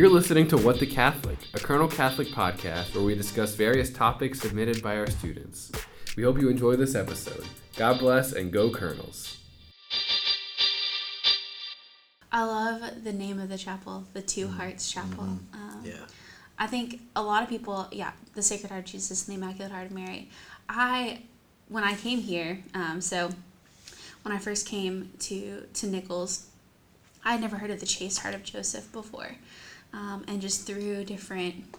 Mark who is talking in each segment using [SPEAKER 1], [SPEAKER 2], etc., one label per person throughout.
[SPEAKER 1] You're listening to What the Catholic, a Colonel Catholic podcast where we discuss various topics submitted by our students. We hope you enjoy this episode. God bless and go Colonels.
[SPEAKER 2] I love the name of the chapel, the Two Hearts Chapel. Um,
[SPEAKER 3] Yeah.
[SPEAKER 2] I think a lot of people, yeah, the Sacred Heart of Jesus and the Immaculate Heart of Mary. I, when I came here, um, so when I first came to to Nicholls, I had never heard of the Chaste Heart of Joseph before, um, and just through different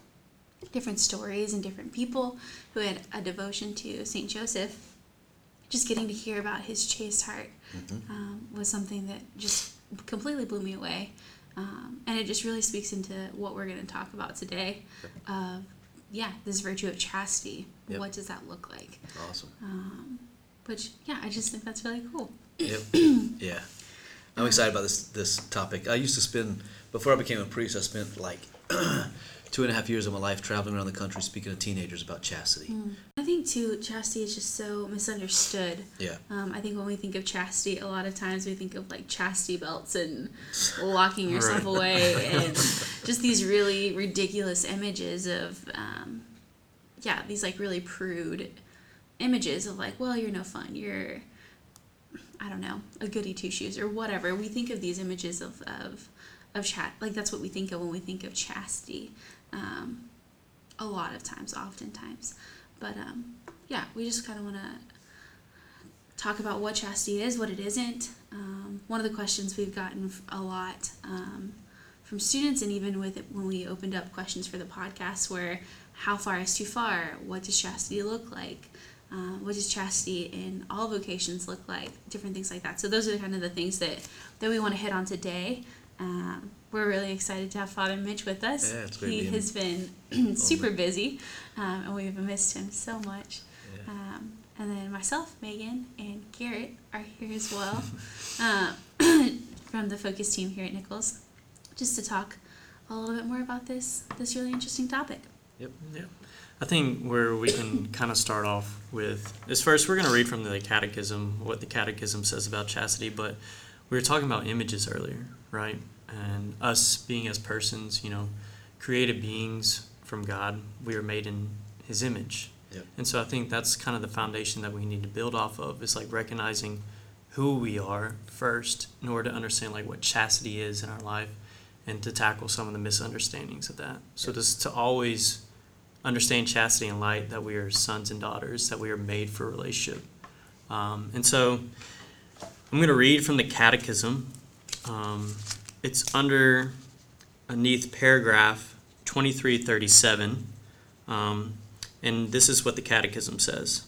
[SPEAKER 2] different stories and different people who had a devotion to Saint Joseph, just getting to hear about his chaste heart um, was something that just completely blew me away. Um, and it just really speaks into what we're going to talk about today. Of yeah, this virtue of chastity.
[SPEAKER 3] Yep.
[SPEAKER 2] What does that look like?
[SPEAKER 3] Awesome.
[SPEAKER 2] Um, which yeah, I just think that's really cool.
[SPEAKER 3] Yep. yeah. I'm excited about this this topic. I used to spend before I became a priest. I spent like two and a half years of my life traveling around the country speaking to teenagers about chastity.
[SPEAKER 2] I think too, chastity is just so misunderstood.
[SPEAKER 3] Yeah.
[SPEAKER 2] Um, I think when we think of chastity, a lot of times we think of like chastity belts and locking yourself away and just these really ridiculous images of, um, yeah, these like really prude images of like, well, you're no fun. You're, I don't know, a goody two shoes or whatever. We think of these images of, of, of chat. Like that's what we think of when we think of chastity. Um, a lot of times, oftentimes. But um, yeah, we just kind of want to talk about what chastity is, what it isn't. Um, one of the questions we've gotten a lot um, from students, and even with it, when we opened up questions for the podcast, were how far is too far? What does chastity look like? Uh, what does chastity in all vocations look like? Different things like that. So those are kind of the things that that we want to hit on today. Um, we're really excited to have Father Mitch with us.
[SPEAKER 3] Yeah, it's great
[SPEAKER 2] he has been super busy, um, and we've missed him so much.
[SPEAKER 3] Yeah.
[SPEAKER 2] Um, and then myself, Megan, and Garrett are here as well uh, from the focus team here at Nicholls, just to talk a little bit more about this this really interesting topic.
[SPEAKER 3] Yep.
[SPEAKER 4] Yeah. I think where we can kind of start off with is first we're going to read from the catechism what the catechism says about chastity, but we were talking about images earlier, right? And us being as persons, you know, created beings from God, we are made in his image.
[SPEAKER 3] Yep.
[SPEAKER 4] And so I think that's kind of the foundation that we need to build off of is like recognizing who we are first in order to understand like what chastity is in our life and to tackle some of the misunderstandings of that. So just to always understand chastity and light that we are sons and daughters, that we are made for relationship. Um, and so I'm going to read from the Catechism. Um, it's under underneath paragraph 2337. Um, and this is what the Catechism says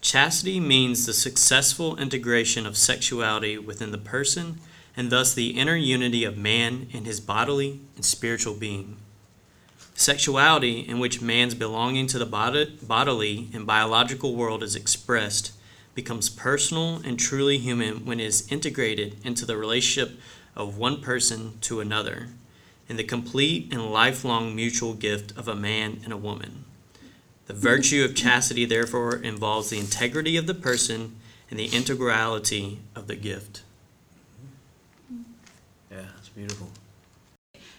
[SPEAKER 4] Chastity means the successful integration of sexuality within the person and thus the inner unity of man and his bodily and spiritual being. Sexuality, in which man's belonging to the bod- bodily and biological world is expressed, becomes personal and truly human when it is integrated into the relationship of one person to another, in the complete and lifelong mutual gift of a man and a woman. The virtue of chastity, therefore, involves the integrity of the person and the integrality of the gift.
[SPEAKER 3] Yeah, it's beautiful.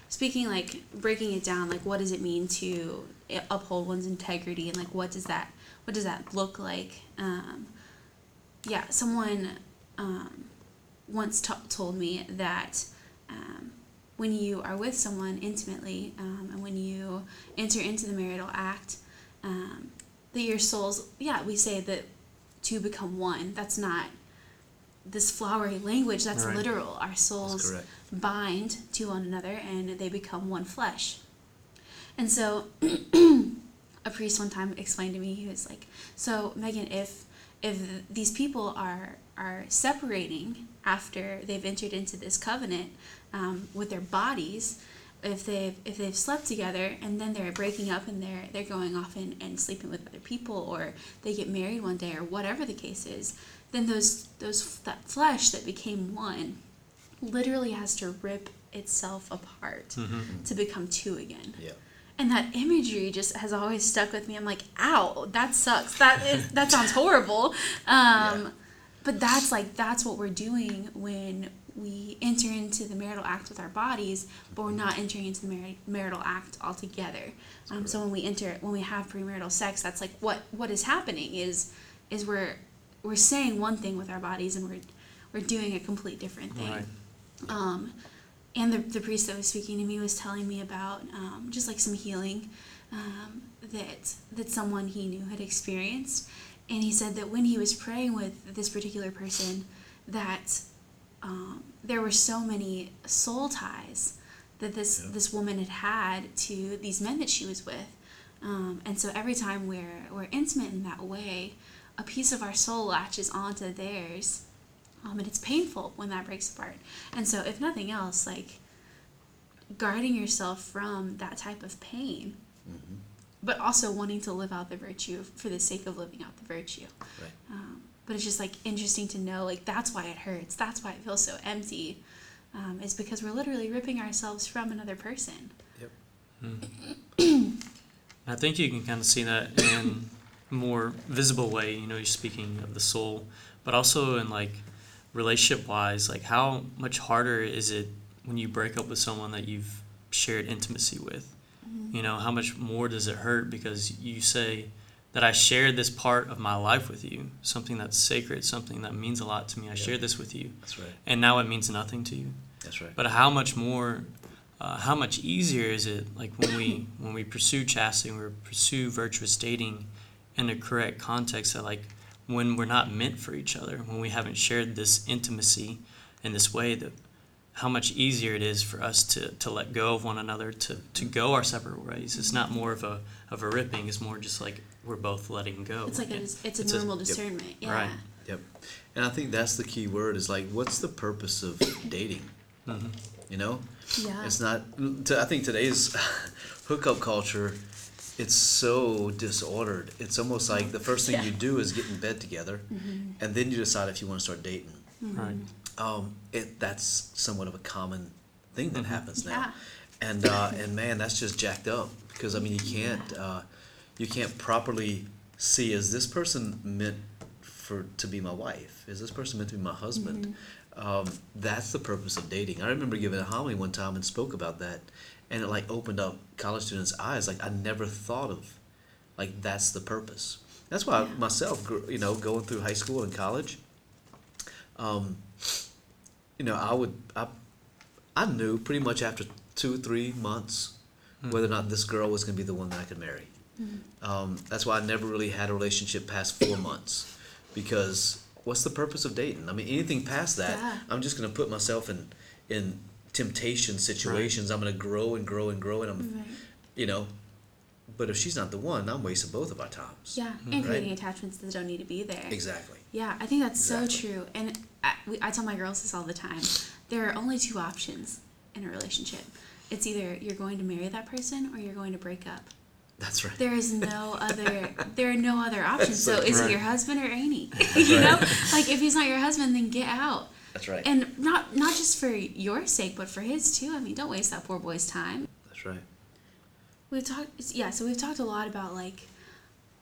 [SPEAKER 2] Speaking like breaking it down, like what does it mean to uphold one's integrity, and like what does that what does that look like? Um, yeah, someone um, once t- told me that um, when you are with someone intimately, um, and when you enter into the marital act, um, that your souls, yeah, we say that to become one. That's not this flowery language. That's
[SPEAKER 4] Right.
[SPEAKER 2] literal. Our souls bind to one another and they become one flesh. And so a priest one time explained to me, he was like, So Megan, if if these people are are separating after they've entered into this covenant um, with their bodies, if they've if they've slept together and then they're breaking up and they're they're going off and, and sleeping with other people or they get married one day or whatever the case is, then those those that flesh that became one literally has to rip itself apart to become two again.
[SPEAKER 3] Yeah.
[SPEAKER 2] And that imagery just has always stuck with me. I'm like, ow, that sucks. That is that sounds horrible. Um,
[SPEAKER 3] Yeah.
[SPEAKER 2] But that's like that's what we're doing when we enter into the marital act with our bodies, but we're not entering into the mar- marital act altogether. Um, so when we enter, when we have premarital sex, that's like what what is happening is is we're we're saying one thing with our bodies and we're we're doing a complete different thing.
[SPEAKER 4] Right.
[SPEAKER 2] Um, and the, the priest that was speaking to me was telling me about um, just like some healing um, that that someone he knew had experienced, and he said that when he was praying with this particular person, that um, there were so many soul ties that this
[SPEAKER 3] Yeah.
[SPEAKER 2] this woman had had to these men that she was with, um, and so every time we're we're intimate in that way, a piece of our soul latches onto theirs, um, and it's painful when that breaks apart. And so, if nothing else, like guarding yourself from that type of pain,
[SPEAKER 3] Mm-hmm.
[SPEAKER 2] but also wanting to live out the virtue for the sake of living out the virtue.
[SPEAKER 3] Right.
[SPEAKER 2] Um, but it's just like interesting to know, like that's why it hurts. That's why it feels so empty. Um, is because we're literally ripping ourselves from another person.
[SPEAKER 4] I think you can kind of see that in a more visible way. You know, you're speaking of the soul, but also in like relationship wise, like how much harder is it when you break up with someone that you've shared intimacy with? You know, how much more does it hurt because you say that I shared this part of my life with you, something that's sacred, something that means a lot to me. I shared this with you,
[SPEAKER 3] That's right.
[SPEAKER 4] and now it means nothing to you.
[SPEAKER 3] That's right.
[SPEAKER 4] But how much more, uh, how much easier is it like when we when we pursue chastity, when we pursue virtuous dating in a correct context that like when we're not meant for each other, when we haven't shared this intimacy in this way that how much easier it is for us to, to let go of one another, to, to go our separate ways. It's not more of a of a ripping, it's more just like we're both letting go.
[SPEAKER 2] It's like a,
[SPEAKER 4] And
[SPEAKER 2] it's a
[SPEAKER 4] it's a-
[SPEAKER 2] normal
[SPEAKER 3] yep.
[SPEAKER 2] discernment. Yeah.
[SPEAKER 4] Right.
[SPEAKER 3] Yep. And I think that's the key word is like, what's the purpose of dating? Mm-hmm. You know,
[SPEAKER 2] Yeah.
[SPEAKER 3] it's not. To, I think today's hookup culture, it's so disordered. It's almost like the first thing
[SPEAKER 2] Yeah.
[SPEAKER 3] you do is get in bed together, and then you decide if you want to start dating.
[SPEAKER 4] right.
[SPEAKER 3] Um, it that's somewhat of a common thing that happens now,
[SPEAKER 2] Yeah.
[SPEAKER 3] and uh, and man, that's just jacked up because I mean you can't uh, you can't properly see is this person meant for to be my wife? Is this person meant to be my husband? Um, that's the purpose of dating. I remember giving a homily one time and spoke about that, and it like opened up college students' eyes. Like I never thought of, like that's the purpose. That's why
[SPEAKER 2] Yeah.
[SPEAKER 3] myself, you know, going through high school and college, um, you know, I would I, I knew pretty much after two three months whether or not this girl was going to be the one that I could marry. Um, that's why I never really had a relationship past four months because what's the purpose of dating? I mean, anything past that,
[SPEAKER 2] Yeah.
[SPEAKER 3] I'm just going to put myself in in temptation situations. I'm going to grow and grow and grow, and I'm,
[SPEAKER 2] Right.
[SPEAKER 3] you know. But if she's not the one, I'm wasting both of our times.
[SPEAKER 2] Yeah. Mm-hmm. And creating attachments that don't need to be there.
[SPEAKER 3] Exactly.
[SPEAKER 2] Yeah, I think that's so true. And I, we, I tell my girls this all the time. There are only two options in a relationship. It's either you're going to marry that person or you're going to break up.
[SPEAKER 3] That's right.
[SPEAKER 2] There is no other. There are no other options.
[SPEAKER 3] so
[SPEAKER 2] So is
[SPEAKER 4] true.
[SPEAKER 2] it your husband or Annie? you know, like if he's not your husband, then get out.
[SPEAKER 3] That's right.
[SPEAKER 2] And not not just for your sake, but for his too. I mean, don't waste that poor boy's time.
[SPEAKER 3] That's right.
[SPEAKER 2] We've talked, yeah. So we've talked a lot about like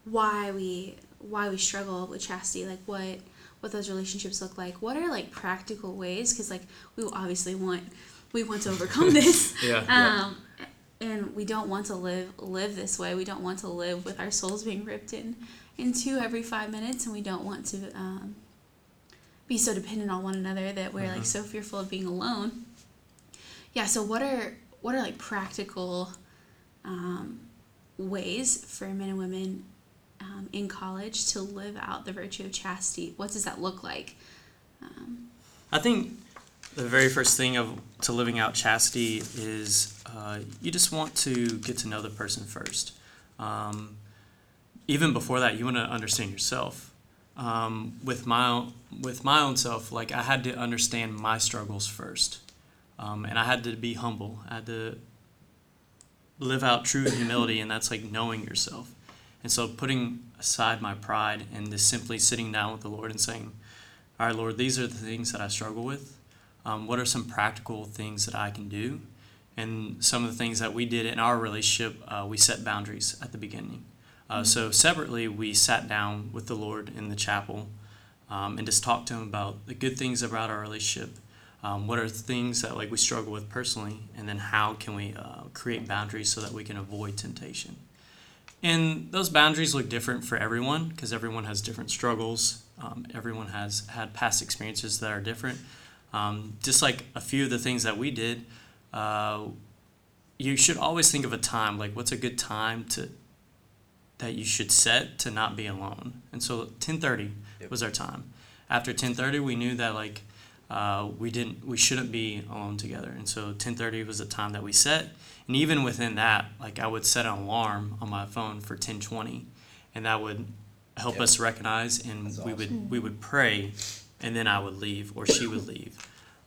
[SPEAKER 2] why we why we struggle with chastity, like what what those relationships look like. What are like practical ways? Because like we obviously want we want to overcome this.
[SPEAKER 4] Yeah.
[SPEAKER 2] Um, and we don't want to live live this way. We don't want to live with our souls being ripped in in two every five minutes, and we don't want to um, be so dependent on one another that we're like so fearful of being alone. Yeah. So what are what are like practical um, ways for men and women um, in college to live out the virtue of chastity? What does that look like? Um,
[SPEAKER 4] I think the very first thing of to living out chastity is uh, you just want to get to know the person first. Um, even before that, you want to understand yourself. Um, with my own, with my own self, like I had to understand my struggles first, um, and I had to be humble. I had to live out true humility, and that's like knowing yourself. And so, putting aside my pride and just simply sitting down with the Lord and saying, all right, Lord, these are the things that I struggle with. Um, what are some practical things that I can do? And some of the things that we did in our relationship, uh, we set boundaries at the beginning. Uh, So, separately, we sat down with the Lord in the chapel um, and just talked to Him about the good things about our relationship, Um, what are things that like we struggle with personally, and then how can we uh, create boundaries so that we can avoid temptation? And those boundaries look different for everyone because everyone has different struggles. Um, everyone has had past experiences that are different. Um, just like a few of the things that we did, uh, you should always think of a time like what's a good time to that you should set to not be alone. And so 10:30
[SPEAKER 3] Yep.
[SPEAKER 4] was our time. After 10:30, we knew that like uh, we didn't we shouldn't be alone together. And so 10:30 was the time that we set. And even within that, like I would set an alarm on my phone for 10:20, and that would help
[SPEAKER 3] Yep.
[SPEAKER 4] us recognize, and
[SPEAKER 3] That's
[SPEAKER 4] we would we would pray, and then I would leave or she would leave.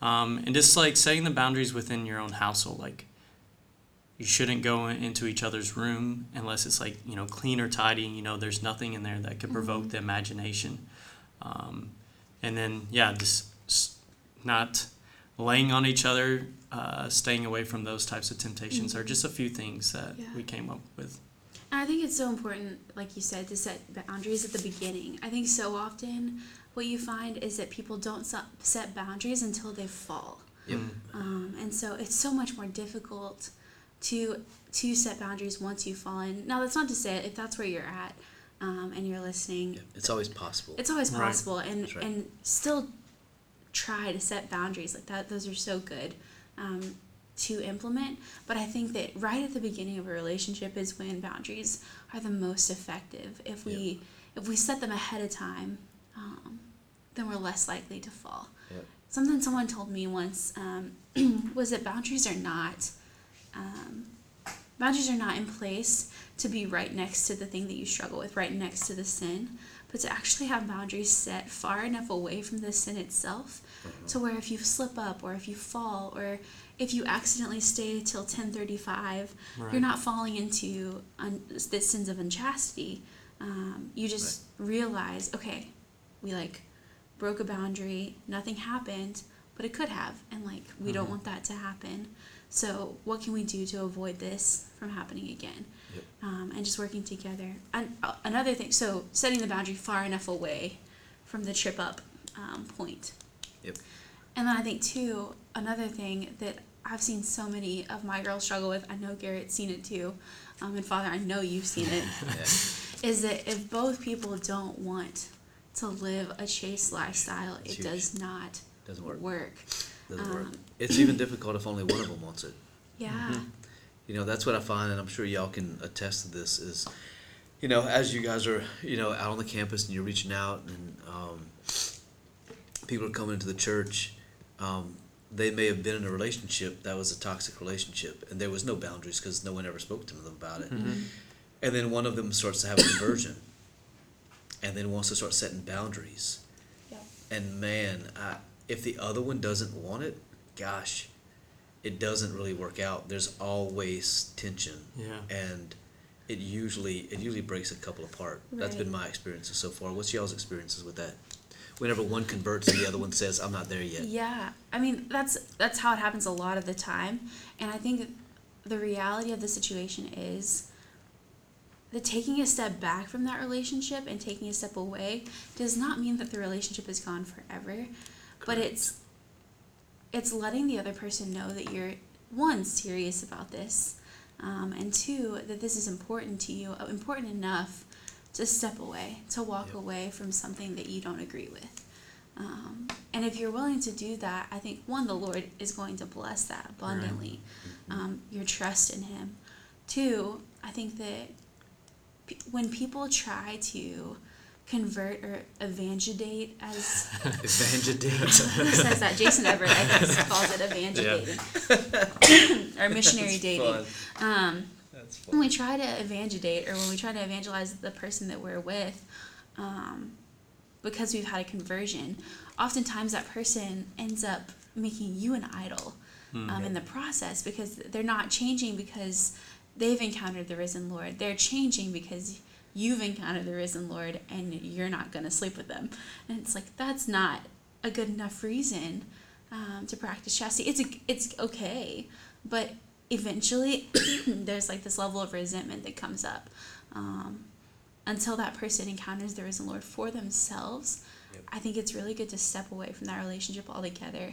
[SPEAKER 4] Um, and just like setting the boundaries within your own household, like you shouldn't go into each other's room unless it's like you know clean or tidy. And you know, there's nothing in there that could provoke the imagination. Um, and then yeah, just not laying on each other, uh, staying away from those types of temptations are just a few things that
[SPEAKER 2] Yeah.
[SPEAKER 4] we came up with.
[SPEAKER 2] And I think it's so important, like you said, to set boundaries at the beginning. I think so often what you find is that people don't set boundaries until they fall.
[SPEAKER 3] Yep.
[SPEAKER 2] Um, and so it's so much more difficult to to set boundaries once you've fallen. Now that's not to say if that's where you're at um, and you're listening,
[SPEAKER 3] Yeah, It's always possible.
[SPEAKER 2] it's always
[SPEAKER 4] Right.
[SPEAKER 2] possible and
[SPEAKER 3] right.
[SPEAKER 2] and still try to set boundaries like that. Those are so good um, to implement. But I think that right at the beginning of a relationship is when boundaries are the most effective. If we if we set them ahead of time, um, then we're less likely to fall.
[SPEAKER 3] Yep.
[SPEAKER 2] Something someone told me once um, was that boundaries are not um, boundaries are not in place to be right next to the thing that you struggle with, right next to the sin, but to actually have boundaries set far enough away from the sin itself to where if you slip up or if you fall or if you accidentally stay till 1035
[SPEAKER 4] Right.
[SPEAKER 2] you're not falling into un- the sins of unchastity. Um, you just realize okay we like broke a boundary nothing happened but it could have and like we don't want that to happen so what can we do to avoid this from happening again
[SPEAKER 3] Yep.
[SPEAKER 2] um, and just working together and uh, another thing so setting the boundary far enough away from the trip up um, point
[SPEAKER 3] Yep.
[SPEAKER 2] and then I think too, another thing that I've seen so many of my girls struggle with, I know Garrett's seen it too, um, and Father, I know you've seen it,
[SPEAKER 3] Yeah.
[SPEAKER 2] is that if both people don't want to live a chaste lifestyle,
[SPEAKER 3] It's
[SPEAKER 2] it
[SPEAKER 3] huge.
[SPEAKER 2] does not
[SPEAKER 3] Doesn't work.
[SPEAKER 2] work.
[SPEAKER 3] Doesn't work.
[SPEAKER 2] Um,
[SPEAKER 3] It's even difficult if only one of them wants it.
[SPEAKER 2] Yeah.
[SPEAKER 3] You know, that's what I find, and I'm sure y'all can attest to this. Is you know, as you guys are you know out on the campus and you're reaching out, and um, people are coming into the church. Um, they may have been in a relationship that was a toxic relationship, and there was no boundaries because no one ever spoke to them about it. And then one of them starts to have a conversion, and then wants to start setting boundaries.
[SPEAKER 2] Yep.
[SPEAKER 3] And man, I, if the other one doesn't want it, gosh, it doesn't really work out. There's always tension,
[SPEAKER 4] Yeah.
[SPEAKER 3] and it usually it usually breaks a couple apart. That's been my experiences so far. What's y'all's experiences with that? Whenever one converts and the other one says, "I'm not there yet."
[SPEAKER 2] Yeah, I mean that's that's how it happens a lot of the time, and I think the reality of the situation is that taking a step back from that relationship and taking a step away does not mean that the relationship is gone forever, but it's it's letting the other person know that you're one serious about this, um, and two that this is important to you, uh, important enough to step away, to walk
[SPEAKER 3] Yep.
[SPEAKER 2] away from something that you don't agree with. Um, and if you're willing to do that, I think one, the Lord is going to bless that abundantly. Um, your trust in Him. Two, I think that when people try to convert or evangelate, as
[SPEAKER 3] Evangelate.
[SPEAKER 2] says that? Jason Evert, I think, calls it evangelating or missionary
[SPEAKER 3] That's
[SPEAKER 2] dating.
[SPEAKER 3] fun.
[SPEAKER 2] Um,
[SPEAKER 3] That's
[SPEAKER 2] when we try to evangelate or when we try to evangelize the person that we're with um, because we've had a conversion oftentimes that person ends up making you an idol um, in the process because they're not changing because they've encountered the risen lord they're changing because you've encountered the risen lord and you're not going to sleep with them and it's like that's not a good enough reason um, to practice chastity it's a, it's okay but eventually there's like this level of resentment that comes up um, until that person encounters the risen lord for themselves
[SPEAKER 3] Yep.
[SPEAKER 2] i think it's really good to step away from that relationship altogether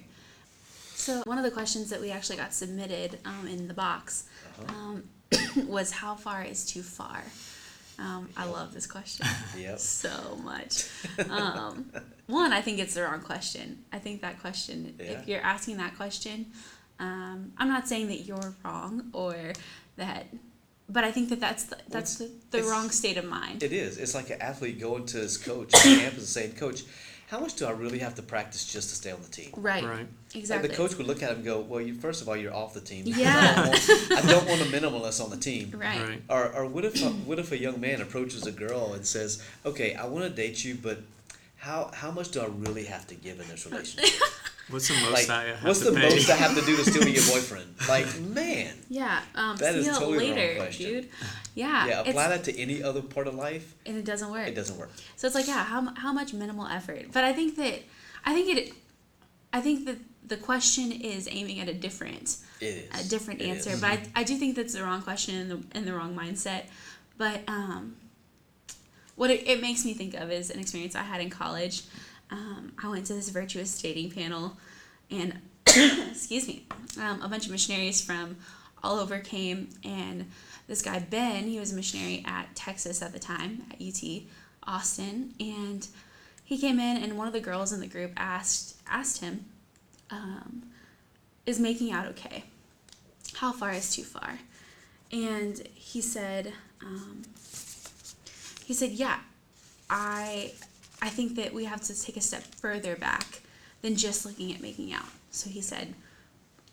[SPEAKER 2] So one of the questions that we actually got submitted um, in the box
[SPEAKER 3] Uh-huh.
[SPEAKER 2] um, was how far is too far? Um, I love this question
[SPEAKER 3] Yep.
[SPEAKER 2] so much. Um, one, I think it's the wrong question. I think that question,
[SPEAKER 3] Yeah.
[SPEAKER 2] if you're asking that question, um, I'm not saying that you're wrong or that, but I think that that's the, that's the, the wrong state of mind.
[SPEAKER 3] It is. It's like an athlete going to his coach on campus and saying, "Coach, how much do I really have to practice just to stay on the team?"
[SPEAKER 2] right.
[SPEAKER 4] Right.
[SPEAKER 2] Exactly.
[SPEAKER 3] And the coach would look at him and go, "Well, you first of all, you're off the team.
[SPEAKER 2] Yeah.
[SPEAKER 3] I don't want, I don't want a minimalist on the team."
[SPEAKER 2] right.
[SPEAKER 4] Right.
[SPEAKER 3] Or, or what if a, what if a young man approaches a girl and says, "Okay, I want to date you, but how how much do I really have to give in this relationship?
[SPEAKER 4] What's the most
[SPEAKER 3] Like,
[SPEAKER 4] I have
[SPEAKER 3] what's
[SPEAKER 4] to
[SPEAKER 3] the
[SPEAKER 4] pay?
[SPEAKER 3] most I have to do to still be your boyfriend? Like, man,
[SPEAKER 2] Yeah. Um,
[SPEAKER 3] That
[SPEAKER 2] see
[SPEAKER 3] is
[SPEAKER 2] you
[SPEAKER 3] totally the wrong question.
[SPEAKER 2] dude. Yeah.
[SPEAKER 3] yeah, apply that to any other part of life,
[SPEAKER 2] and it doesn't work.
[SPEAKER 3] it doesn't work.
[SPEAKER 2] So it's like, yeah, how, how much minimal effort? But I think that, I think it, I think that the question is aiming at a different,
[SPEAKER 3] It is
[SPEAKER 2] a different
[SPEAKER 3] It
[SPEAKER 2] answer.
[SPEAKER 3] is.
[SPEAKER 2] But I, I do think that's the wrong question and the, and the wrong mindset. But um, what it, it makes me think of is an experience I had in college. Um, I went to this virtuous dating panel, and excuse me, um, a bunch of missionaries from all over came, and this guy Ben, he was a missionary at Texas at the time at UT Austin, and he came in, and one of the girls in the group asked asked him, um, "Is making out okay? How far is too far?" And he said, um, he said, "Yeah, I I think that we have to take a step further back than just looking at making out." So he said,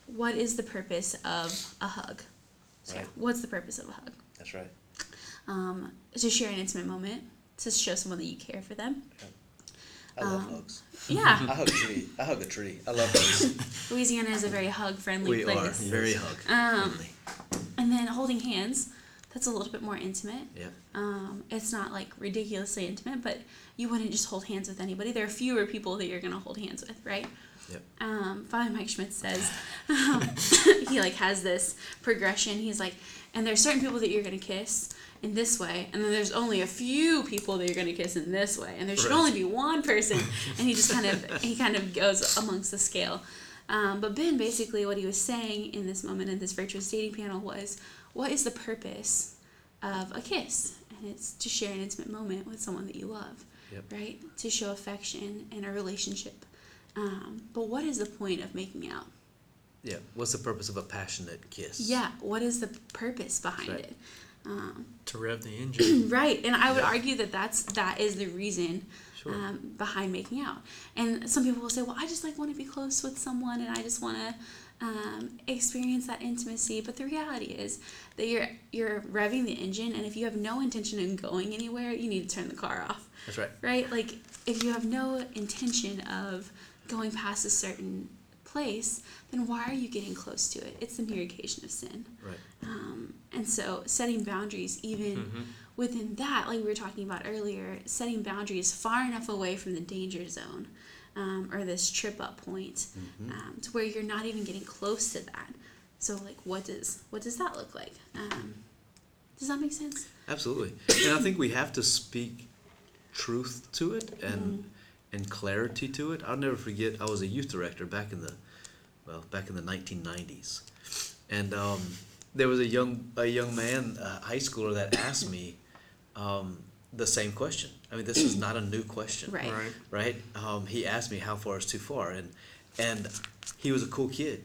[SPEAKER 2] "What is the purpose of a hug?" So
[SPEAKER 3] Right.
[SPEAKER 2] what's the purpose of a hug?
[SPEAKER 3] That's right.
[SPEAKER 2] Um, to share an intimate moment, to show someone that you care for them.
[SPEAKER 3] I love
[SPEAKER 2] Um,
[SPEAKER 3] hugs.
[SPEAKER 2] Yeah,
[SPEAKER 3] I hug a tree. I hug a tree. I love hugs.
[SPEAKER 2] Louisiana is a very hug-friendly
[SPEAKER 3] we
[SPEAKER 2] place.
[SPEAKER 3] are very hug.
[SPEAKER 2] Um,
[SPEAKER 3] friendly.
[SPEAKER 2] And then holding hands, that's a little bit more intimate.
[SPEAKER 3] Yeah.
[SPEAKER 2] Um, it's not like ridiculously intimate, but you wouldn't just hold hands with anybody. There are fewer people that you're gonna hold hands with, right?
[SPEAKER 3] Yep.
[SPEAKER 2] Um, Father Mike Schmitz says um, he like has this progression. He's like, and there's certain people that you're gonna kiss in this way, and then there's only a few people that you're gonna kiss in this way, and there should
[SPEAKER 3] Right.
[SPEAKER 2] only be one person. And he just kind of he kind of goes amongst the scale. Um, but Ben basically what he was saying in this moment in this virtuous dating panel was, what is the purpose of a kiss? And it's to share an intimate moment with someone that you love,
[SPEAKER 3] Yep.
[SPEAKER 2] right? To show affection in a relationship. Um, but what is the point of making out?
[SPEAKER 3] Yeah. What's the purpose of a passionate kiss?
[SPEAKER 2] Yeah, what is the purpose behind
[SPEAKER 3] Right.
[SPEAKER 2] it? Um,
[SPEAKER 4] to rev the engine.
[SPEAKER 2] right, and I would
[SPEAKER 3] Yeah.
[SPEAKER 2] argue that that's that is the reason
[SPEAKER 3] Sure.
[SPEAKER 2] um, behind making out. And some people will say, "Well, I just like want to be close with someone, and I just want to um, experience that intimacy." But the reality is that you're you're revving the engine, and if you have no intention of going anywhere, you need to turn the car off.
[SPEAKER 3] That's right.
[SPEAKER 2] right? Like if you have no intention of going past a certain place, then why are you getting close to it? It's the mere occasion of sin.
[SPEAKER 3] Right.
[SPEAKER 2] Um, and so setting boundaries, even
[SPEAKER 4] Mm-hmm.
[SPEAKER 2] Within that, like we were talking about earlier, setting boundaries far enough away from the danger zone um, or this trip up point um, to where you're not even getting close to that. So like, what does what does that look like? Um, does that make sense?
[SPEAKER 3] Absolutely. And I think we have to speak truth to it and
[SPEAKER 2] Mm-hmm.
[SPEAKER 3] and clarity to it. I'll never forget. I was a youth director back in the well back in the 1990s, and um, there was a young a young man, a high schooler, that asked me um, the same question. I mean, this is not a new question,
[SPEAKER 2] Right.
[SPEAKER 4] Right.
[SPEAKER 3] right? Um, he asked me how far is too far, and and he was a cool kid.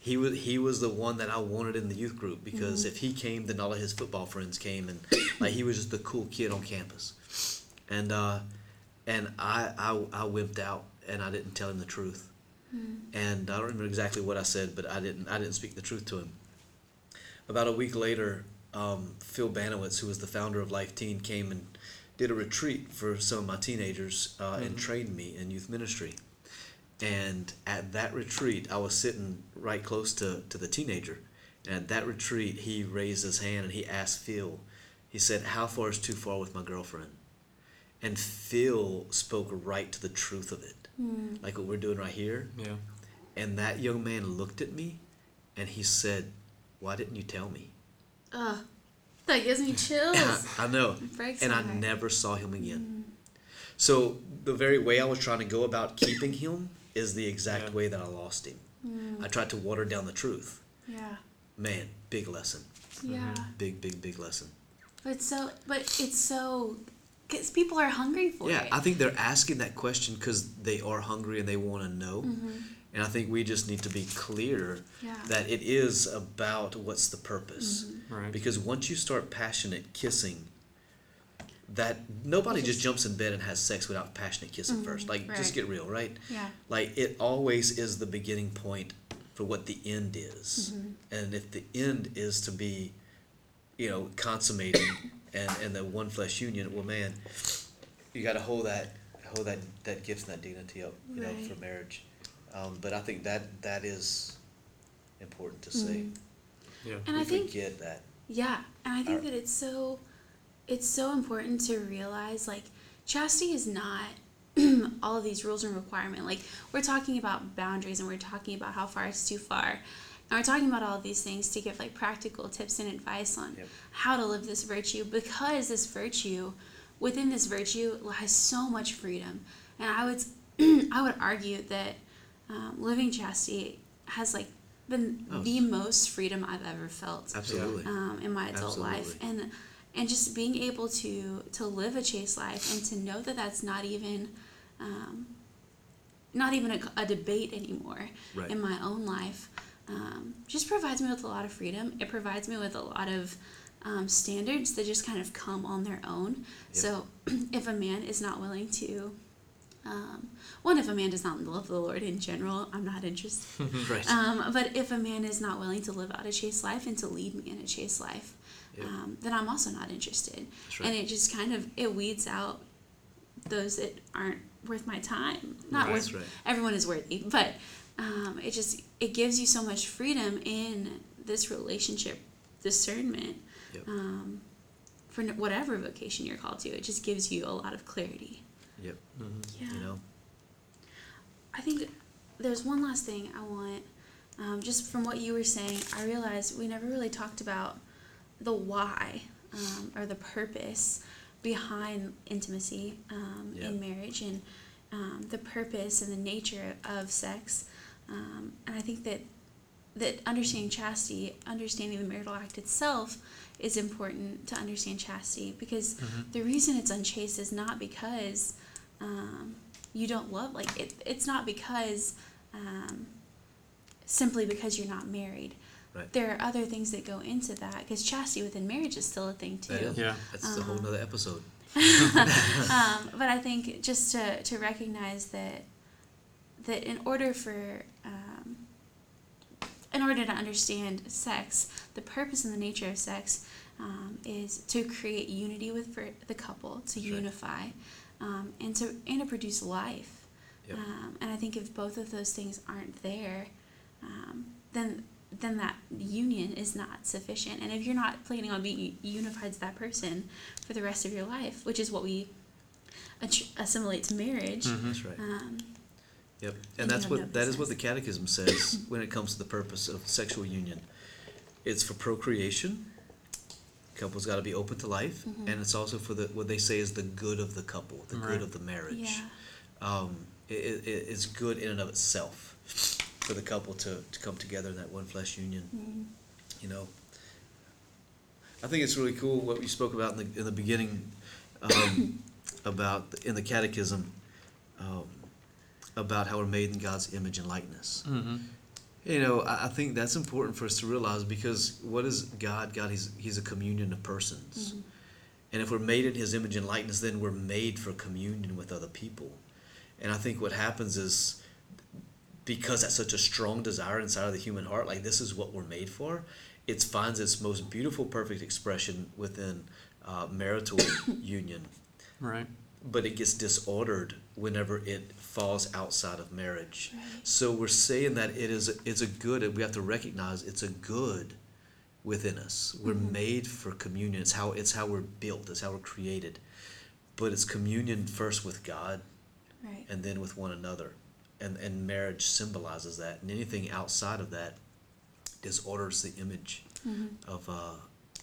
[SPEAKER 3] He was he was the one that I wanted in the youth group because if he came, then all of his football friends came, and like he was just the cool kid on campus, and uh, and I, I I wimped out and I didn't tell him the truth, and I don't remember exactly what I said, but I didn't I didn't speak the truth to him. About a week later, um, Phil Baniewicz, who was the founder of Life Teen, came and did a retreat for some of my teenagers uh, and trained me in youth ministry. And at that retreat, I was sitting right close to, to the teenager. And at that retreat, he raised his hand and he asked Phil, he said, How far is too far with my girlfriend? And Phil spoke right to the truth of it, like what we're doing right here.
[SPEAKER 4] Yeah.
[SPEAKER 3] And that young man looked at me and he said, Why didn't you tell me?
[SPEAKER 2] Ugh, that gives me chills.
[SPEAKER 3] I know. And I
[SPEAKER 2] heart.
[SPEAKER 3] never saw him again. Mm. So the very way I was trying to go about keeping him is the exact
[SPEAKER 4] Yeah.
[SPEAKER 3] way that I lost him.
[SPEAKER 2] Mm.
[SPEAKER 3] I tried to water down the truth.
[SPEAKER 2] Yeah.
[SPEAKER 3] Man, big lesson.
[SPEAKER 2] Yeah. Mm-hmm.
[SPEAKER 3] Big, big, big lesson.
[SPEAKER 2] But so, but it's so, because people are hungry for
[SPEAKER 3] Yeah,
[SPEAKER 2] it.
[SPEAKER 3] Yeah, I think they're asking that question because they are hungry and they want to know. Mm-hmm. And I think we just need to be clear
[SPEAKER 2] Yeah.
[SPEAKER 3] that it is about what's the purpose. Mm-hmm.
[SPEAKER 4] Right.
[SPEAKER 3] Because once you start passionate kissing, that nobody just jumps in bed and has sex without passionate kissing mm-hmm. first. Like,
[SPEAKER 2] Right.
[SPEAKER 3] just get real, right?
[SPEAKER 2] Yeah.
[SPEAKER 3] Like, it always is the beginning point for what the end is. Mm-hmm. And if the end is to be, you know, consummating and, and the one flesh union, well, man, you got to hold that hold that, that gift and that dignity up, you know, for marriage. Um, but I think that that is important to see.
[SPEAKER 4] Yeah.
[SPEAKER 2] Mm-hmm. And
[SPEAKER 3] we
[SPEAKER 2] I think
[SPEAKER 3] forget that.
[SPEAKER 2] Yeah, and I think
[SPEAKER 3] Our-
[SPEAKER 2] that it's so it's so important to realize like chastity is not all of these rules and requirement. Like we're talking about boundaries and we're talking about how far is too far. And we're talking about all of these things to give like practical tips and advice on
[SPEAKER 3] Yep.
[SPEAKER 2] how to live this virtue because this virtue within this virtue lies so much freedom. And I would I would argue that um, living chastity has like been
[SPEAKER 3] Oh.
[SPEAKER 2] the most freedom I've ever felt
[SPEAKER 3] Absolutely.
[SPEAKER 2] um, in my adult life and and just being able to to live a chaste life and to know that that's not even um, not even a, a debate anymore
[SPEAKER 3] Right.
[SPEAKER 2] in my own life um, just provides me with a lot of freedom it provides me with a lot of um, standards that just kind of come on their own so if a man is not willing to um, one if a man does not love the lord in general i'm not interested
[SPEAKER 3] right.
[SPEAKER 2] um, but if a man is not willing to live out a chaste life and to lead me in a chaste life,
[SPEAKER 3] Yep.
[SPEAKER 2] um, then I'm also not interested.
[SPEAKER 3] Right.
[SPEAKER 2] And it just kind of it weeds out those that aren't worth my time. Not
[SPEAKER 3] Right.
[SPEAKER 2] worth
[SPEAKER 3] right.
[SPEAKER 2] everyone is worthy, but um, it just it gives you so much freedom in this relationship discernment
[SPEAKER 3] Yep.
[SPEAKER 2] um, for whatever vocation you're called to. It just gives you a lot of clarity.
[SPEAKER 3] Yep.
[SPEAKER 2] Yeah.
[SPEAKER 3] You know.
[SPEAKER 2] I think there's one last thing I want. Um, just from what you were saying, I realized we never really talked about the why um, or the purpose behind intimacy um,
[SPEAKER 3] Yeah.
[SPEAKER 2] in marriage and um, the purpose and the nature of sex. Um, and I think that that understanding chastity, understanding the marital act itself, is important to understand chastity because the reason it's unchaste is not because um, you don't love like it, it's not because um, simply because you're not married.
[SPEAKER 3] Right.
[SPEAKER 2] There are other things that go into that because chastity within marriage is still a thing too
[SPEAKER 3] That is.
[SPEAKER 4] Yeah.
[SPEAKER 3] That's a whole other episode.
[SPEAKER 2] um, but I think just to, to recognize that that in order for um, in order to understand sex, the purpose and the nature of sex um, is to create unity with for the couple, to
[SPEAKER 3] That's right.
[SPEAKER 2] unify, um, and to and to produce life.
[SPEAKER 3] Yep.
[SPEAKER 2] Um, and I think if both of those things aren't there, um, then then that union is not sufficient. And if you're not planning on being unified to that person for the rest of your life, which is what we assimilate to marriage,
[SPEAKER 3] That's right.
[SPEAKER 2] um,
[SPEAKER 3] Yep.
[SPEAKER 2] And
[SPEAKER 3] And that's what that is what the catechism says when it comes to the purpose of sexual union. It's for procreation. Couple's got to be open to life,
[SPEAKER 2] Mm-hmm.
[SPEAKER 3] and it's also for the what they say is the good of the couple, the
[SPEAKER 4] Right.
[SPEAKER 3] good of the marriage.
[SPEAKER 2] yeah,
[SPEAKER 3] Um, it, it, it's good in and of itself for the couple to, to come together in that one flesh union.
[SPEAKER 2] Mm-hmm.
[SPEAKER 3] You know, I think it's really cool what you spoke about in the in the beginning um, about the, in the catechism um, about how we're made in God's image and likeness.
[SPEAKER 4] Mm-hmm.
[SPEAKER 3] You know, I, I think that's important for us to realize because what is God? God, he's he's a communion of persons, and if we're made in His image and likeness, then we're made for communion with other people. And I think what happens is because that's such a strong desire inside of the human heart, like this is what we're made for. It finds its most beautiful, perfect expression within uh, marital union
[SPEAKER 4] Right.
[SPEAKER 3] but it gets disordered whenever it falls outside of marriage.
[SPEAKER 2] Right.
[SPEAKER 3] So we're saying that it is a, it's a good, we have to recognize it's a good within us. We're made for communion. It's how it's how we're built. It's how we're created. But it's communion first with God,
[SPEAKER 2] right.
[SPEAKER 3] and then with one another, and and marriage symbolizes that. And anything outside of that disorders the image of uh,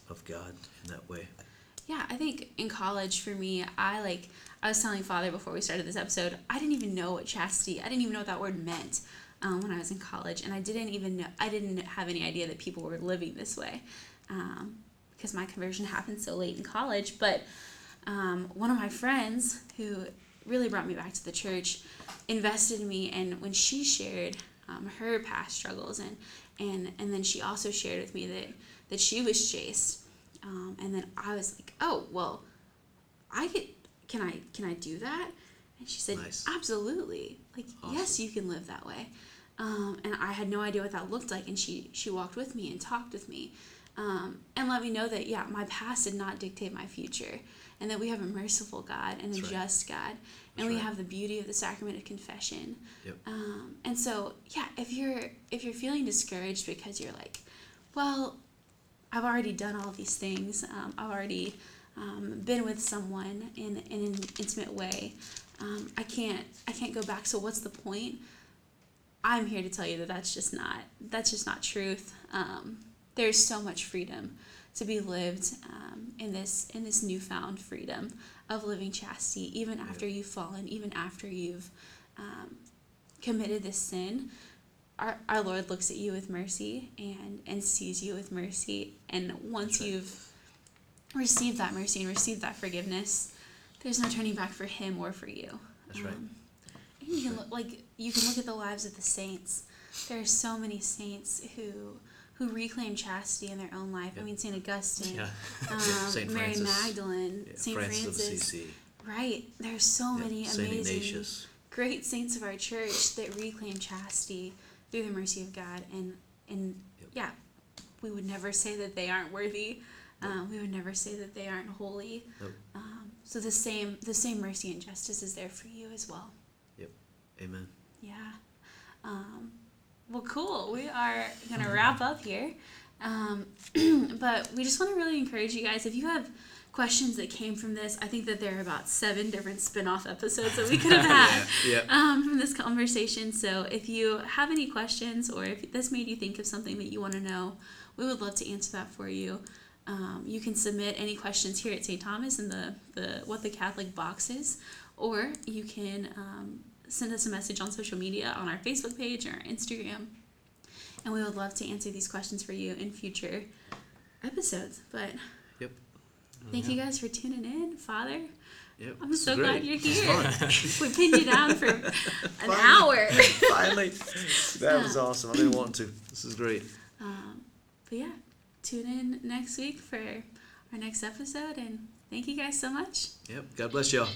[SPEAKER 3] of God in that way.
[SPEAKER 2] Yeah, I think in college for me, I like I was telling Father before we started this episode, I didn't even know what chastity. I didn't even know what that word meant. um, when I was in college, and I didn't even know I didn't have any idea that people were living this way um, because my conversion happened so late in college. But um, one of my friends who really brought me back to the church invested in me, and when she shared um, her past struggles and and and then she also shared with me that that she was chaste, um, and then I was like, oh well, I could can I can I do that? And she said,
[SPEAKER 3] Nice.
[SPEAKER 2] absolutely. Like yes, you can live that way. Um, and I had no idea what that looked like, and she she walked with me and talked with me, um, and let me know that yeah, my past did not dictate my future, and that we have a merciful God and a
[SPEAKER 3] That's right.
[SPEAKER 2] just God, and
[SPEAKER 3] That's
[SPEAKER 2] we
[SPEAKER 3] right.
[SPEAKER 2] have the beauty of the sacrament of confession.
[SPEAKER 3] Yep.
[SPEAKER 2] Um, and so yeah, if you're if you're feeling discouraged because you're like, well, I've already done all these things. Um, I've already um, been with someone in, in an intimate way. Um, I can't I can't go back. So what's the point? I'm here to tell you that that's just not that's just not truth. Um, there's so much freedom to be lived um, in this in this newfound freedom of living chastity, even after you've fallen, even after you've um, committed this sin. Our, our Lord looks at you with mercy and and sees you with mercy, and once
[SPEAKER 3] right.
[SPEAKER 2] you've received that mercy and receive that forgiveness, there's no turning back for Him or for you.
[SPEAKER 3] That's right.
[SPEAKER 2] Um, and you can look like you can look at the lives of the saints. There are so many saints who who reclaim chastity in their own life. I mean, Saint Augustine,
[SPEAKER 4] Yeah.
[SPEAKER 2] um,
[SPEAKER 3] Saint
[SPEAKER 2] Mary
[SPEAKER 3] Francis.
[SPEAKER 2] Magdalene,
[SPEAKER 3] Yeah,
[SPEAKER 2] Saint
[SPEAKER 3] Francis,
[SPEAKER 2] Francis. Right. There's so
[SPEAKER 3] Yep.
[SPEAKER 2] many
[SPEAKER 3] Saint
[SPEAKER 2] amazing,
[SPEAKER 3] Ignatius.
[SPEAKER 2] great saints of our church that reclaim chastity through the mercy of God, and and
[SPEAKER 3] Yep.
[SPEAKER 2] yeah, we would never say that they aren't worthy. Um, we would never say that they aren't holy.
[SPEAKER 3] Nope.
[SPEAKER 2] Um, so the same the same mercy and justice is there for you as well. Yep.
[SPEAKER 3] Amen.
[SPEAKER 2] Yeah. Um, well, cool. We are going to wrap up here. Um, but we just want to really encourage you guys if you have questions that came from this, I think that there are about seven different spin off episodes that we could have had
[SPEAKER 3] Yeah.
[SPEAKER 2] um, from this conversation. So if you have any questions or if this made you think of something that you want to know, we would love to answer that for you. Um, you can submit any questions here at St. Thomas in the, the What the Catholic box is, or you can um, send us a message on social media on our Facebook page or Instagram. And we would love to answer these questions for you in future episodes. But
[SPEAKER 3] Yep.
[SPEAKER 2] thank you guys for tuning in, Father.
[SPEAKER 3] Yep.
[SPEAKER 2] I'm so glad you're here. we pinned you down for an hour.
[SPEAKER 3] Finally. That was awesome. I've been wanting to. This is great.
[SPEAKER 2] Um, but yeah, tune in next week for our next episode, and thank you guys so much.
[SPEAKER 3] Yep. God bless y'all.